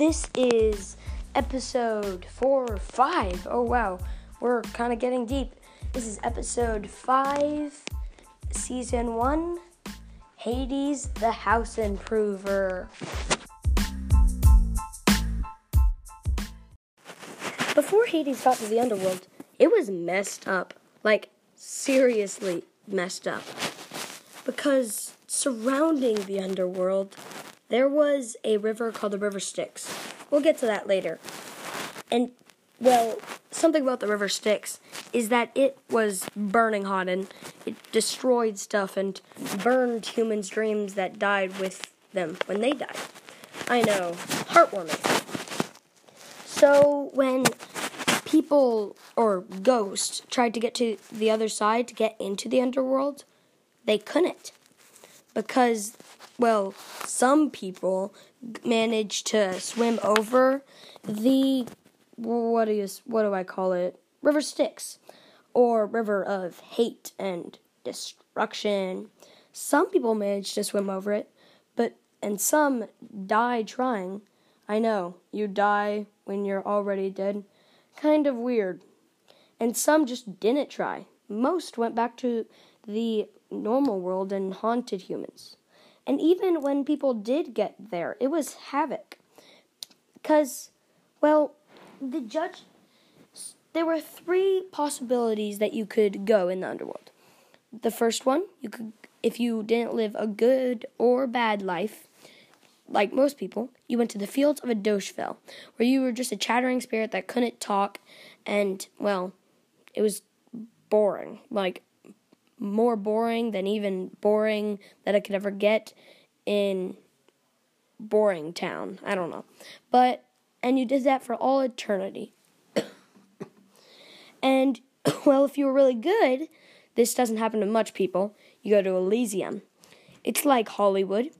This is episode four or five. Oh wow, we're kind of getting deep. This is episode five, season one. Hades, the house improver. Before Hades got to the underworld, it was messed up. Like, seriously messed up. Because surrounding the underworld, there was a river called the River Styx. We'll get to that later. And, well, something about the River Styx is that it was burning hot and it destroyed stuff and burned humans' dreams that died with them when they died. I know, heartwarming. So, when people or ghosts tried to get to the other side to get into the underworld, they couldn't. Because, well, some people managed to swim over the what do you what do I call it? River Styx or river of hate and destruction. Some people managed to swim over it, but and some die trying. I know, you die when you're already dead. Kind of weird. And some just didn't try. Most went back to the normal world and haunted humans. And even when people did get there, it was havoc. Because, well, the judge. There were three possibilities that you could go in the underworld. The first one, you could, if you didn't live a good or bad life, like most people, you went to the fields of Adoshville, where you were just a chattering spirit that couldn't talk, and, well, it was boring. Like, more boring than even boring that I could ever get in Boring Town. I don't know. But, and you did that for all eternity. and, well, if you were really good, this doesn't happen to much people, you go to Elysium. It's like Hollywood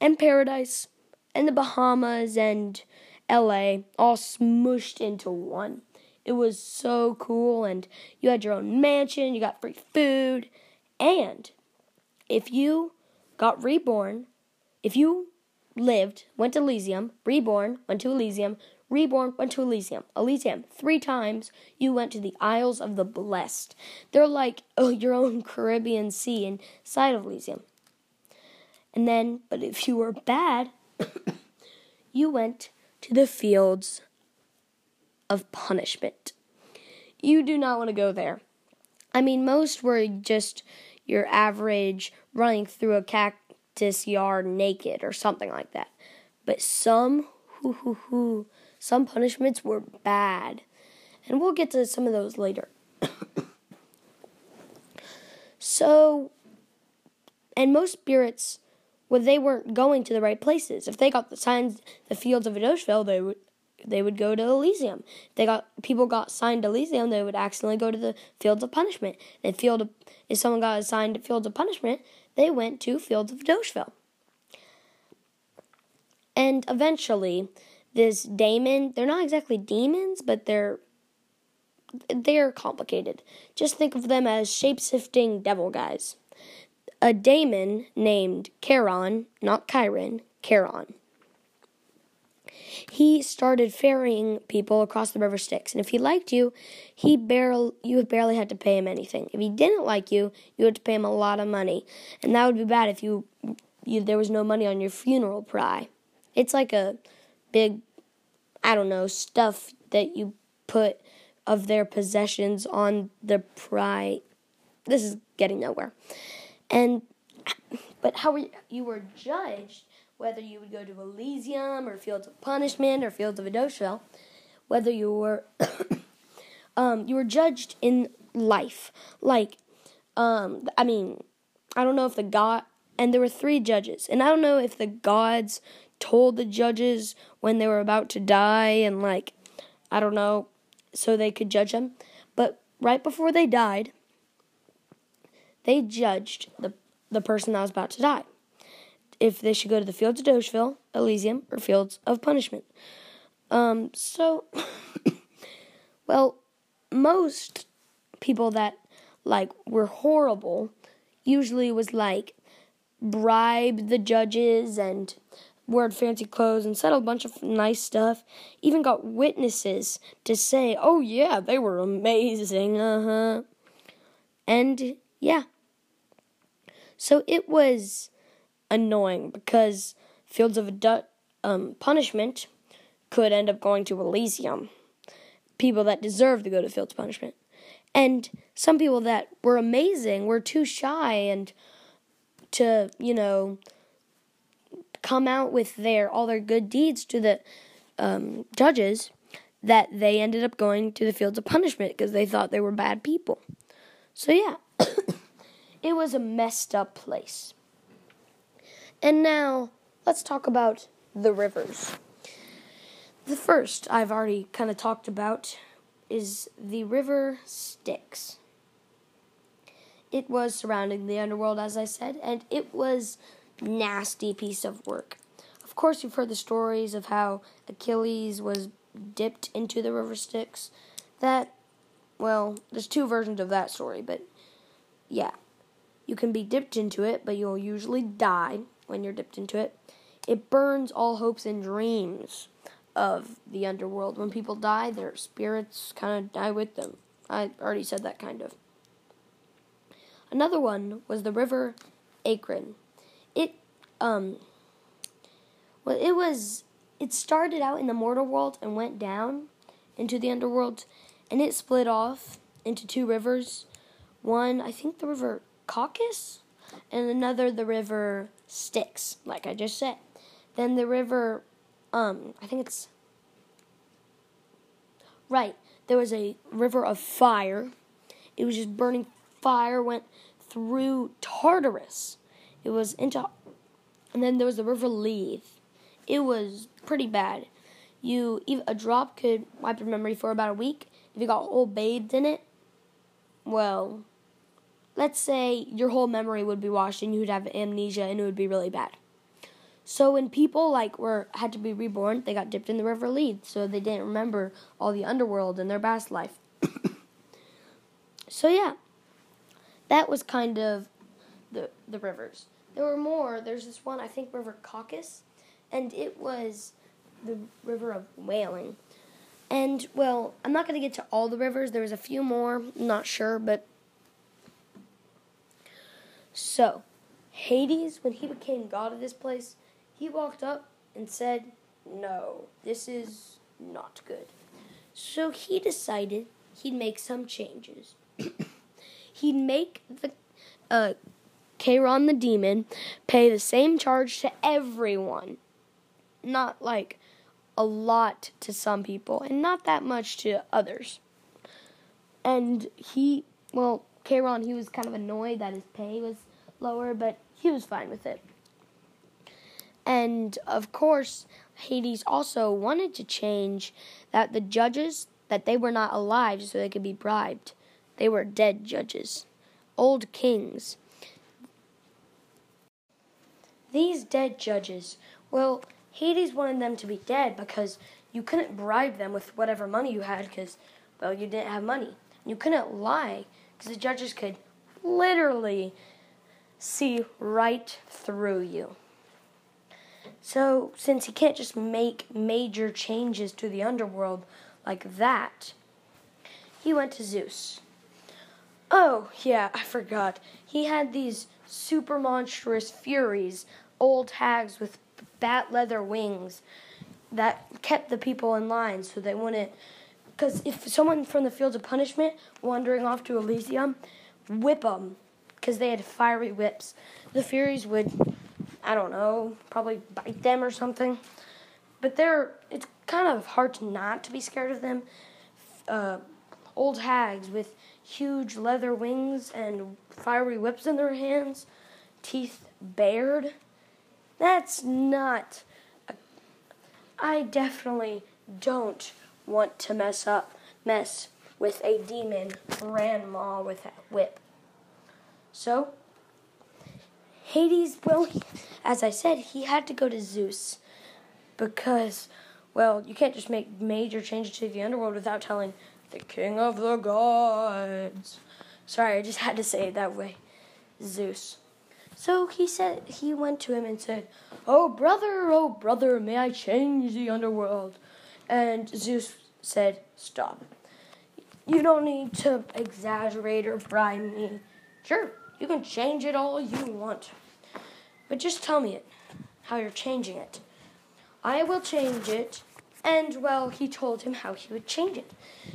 and Paradise and the Bahamas and LA all smushed into one. It was so cool, and you had your own mansion, you got free food, and if you got reborn, if you lived, went to Elysium, reborn, went to Elysium, reborn, went to Elysium, Elysium, three times, you went to the Isles of the Blessed. They're like oh, your own Caribbean Sea inside of Elysium. And then, but if you were bad, you went to the fields of punishment. You do not want to go there. I mean, most were just your average running through a cactus yard naked or something like that. But some, hoo hoo hoo, some punishments were bad. And we'll get to some of those later. so, and most spirits, well, they weren't going to the right places. If they got the signs, the fields of Adoshville, they would they would go to Elysium. They got people got signed to Elysium, they would accidentally go to the fields of punishment. And field of, if someone got assigned to fields of punishment, they went to fields of Adoshville. And eventually, this daemon, they're not exactly demons, but they're they're complicated. Just think of them as shape-shifting devil guys. A daemon named Charon, not Chiron, Charon. He started ferrying people across the river Styx, and if he liked you, he barely you barely had to pay him anything. If he didn't like you, you had to pay him a lot of money, and that would be bad if you, you there was no money on your funeral pry. It's like a big, I don't know, stuff that you put of their possessions on the pry. This is getting nowhere. And but how you, you were judged, whether you would go to Elysium or Fields of Punishment or Fields of Adoshville, whether you were um, you were judged in life. Like, um, I mean, I don't know if the god and there were three judges, and I don't know if the gods told the judges when they were about to die and like I don't know so they could judge them. But right before they died, they judged the the person that was about to die. If they should go to the fields of Doshville, Elysium, or fields of punishment. Um, so well, most people that like were horrible usually was like bribe the judges and wore fancy clothes and said a bunch of nice stuff. Even got witnesses to say, "Oh yeah, they were amazing." Uh huh. And yeah. So it was annoying because Fields of um, Punishment could end up going to Elysium. People that deserve to go to Fields of Punishment. And some people that were amazing were too shy and to, you know, come out with their all their good deeds to the um, judges that they ended up going to the fields of punishment because they thought they were bad people. So yeah, it was a messed up place. And now let's talk about the rivers. The first I've already kind of talked about is the river Styx. It was surrounding the underworld, as I said, and it was nasty piece of work. Of course, you've heard the stories of how Achilles was dipped into the river Styx. That, well, there's two versions of that story, but yeah. You can be dipped into it, but you'll usually die when you're dipped into it. It burns all hopes and dreams of the underworld. When people die, their spirits kind of die with them. I already said that kind of. Another one was the river Acheron. It um well it was it started out in the mortal world and went down into the underworld and it split off into two rivers. One, I think the river Caucasus and another the river Styx, like I just said. Then the river um I think it's right. There was a river of fire. It was just burning fire went through Tartarus. It was into, and then there was the River Lethe. It was pretty bad. You a drop could wipe your memory for about a week. If you got all bathed in it, well, let's say your whole memory would be washed and you would have amnesia and it would be really bad. So when people like were had to be reborn, they got dipped in the river Lethe, so they didn't remember all the underworld and their past life. so yeah, that was kind of the the rivers. There were more. There's this one I think River Caucasus, and it was the river of wailing. And well, I'm not going to get to all the rivers. There was a few more. not sure, but so Hades, when he became god of this place, he walked up and said, "No, this is not good." So he decided he'd make some changes. he'd make the uh, Charon the demon pay the same charge to everyone. Not like a lot to some people and not that much to others. And he, well, Charon, he was kind of annoyed that his pay was lower, but he was fine with it. And of course, Hades also wanted to change that the judges that they were not alive so they could be bribed. They were dead judges, old kings. These dead judges, well, Hades wanted them to be dead because you couldn't bribe them with whatever money you had because, well, you didn't have money. You couldn't lie because the judges could literally see right through you. So, since he can't just make major changes to the underworld like that, he went to Zeus. Oh, yeah, I forgot. He had these super monstrous furies, old hags with bat leather wings that kept the people in line so they wouldn't. Because if someone from the fields of punishment wandering off to Elysium, whip them because they had fiery whips. The Furies would, I don't know, probably bite them or something. But they're, it's kind of hard not to be scared of them. Uh, old hags with huge leather wings and fiery whips in their hands, teeth bared. That's not. A, I definitely don't want to mess up, mess with a demon grandma with a whip. So, Hades, well, as I said, he had to go to Zeus because, well, you can't just make major changes to the underworld without telling the king of the gods. Sorry, I just had to say it that way. Zeus. So he said he went to him and said, "Oh brother, oh brother, may I change the underworld?" And Zeus said, "Stop. You don't need to exaggerate or bribe me. Sure, you can change it all you want. But just tell me it, how you're changing it. I will change it. And, well, he told him how he would change it.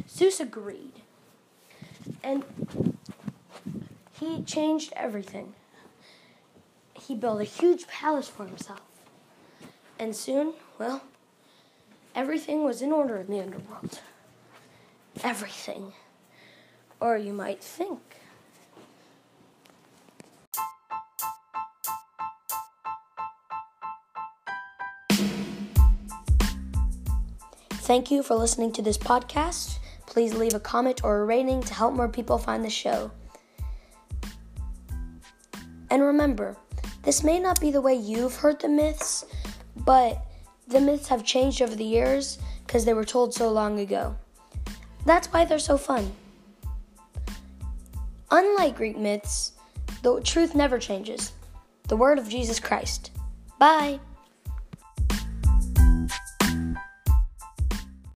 Zeus agreed. And he changed everything. He built a huge palace for himself. And soon, well, everything was in order in the underworld. Everything. Or you might think. Thank you for listening to this podcast. Please leave a comment or a rating to help more people find the show. And remember, this may not be the way you've heard the myths, but the myths have changed over the years because they were told so long ago. That's why they're so fun. Unlike Greek myths, the truth never changes. The word of Jesus Christ. Bye.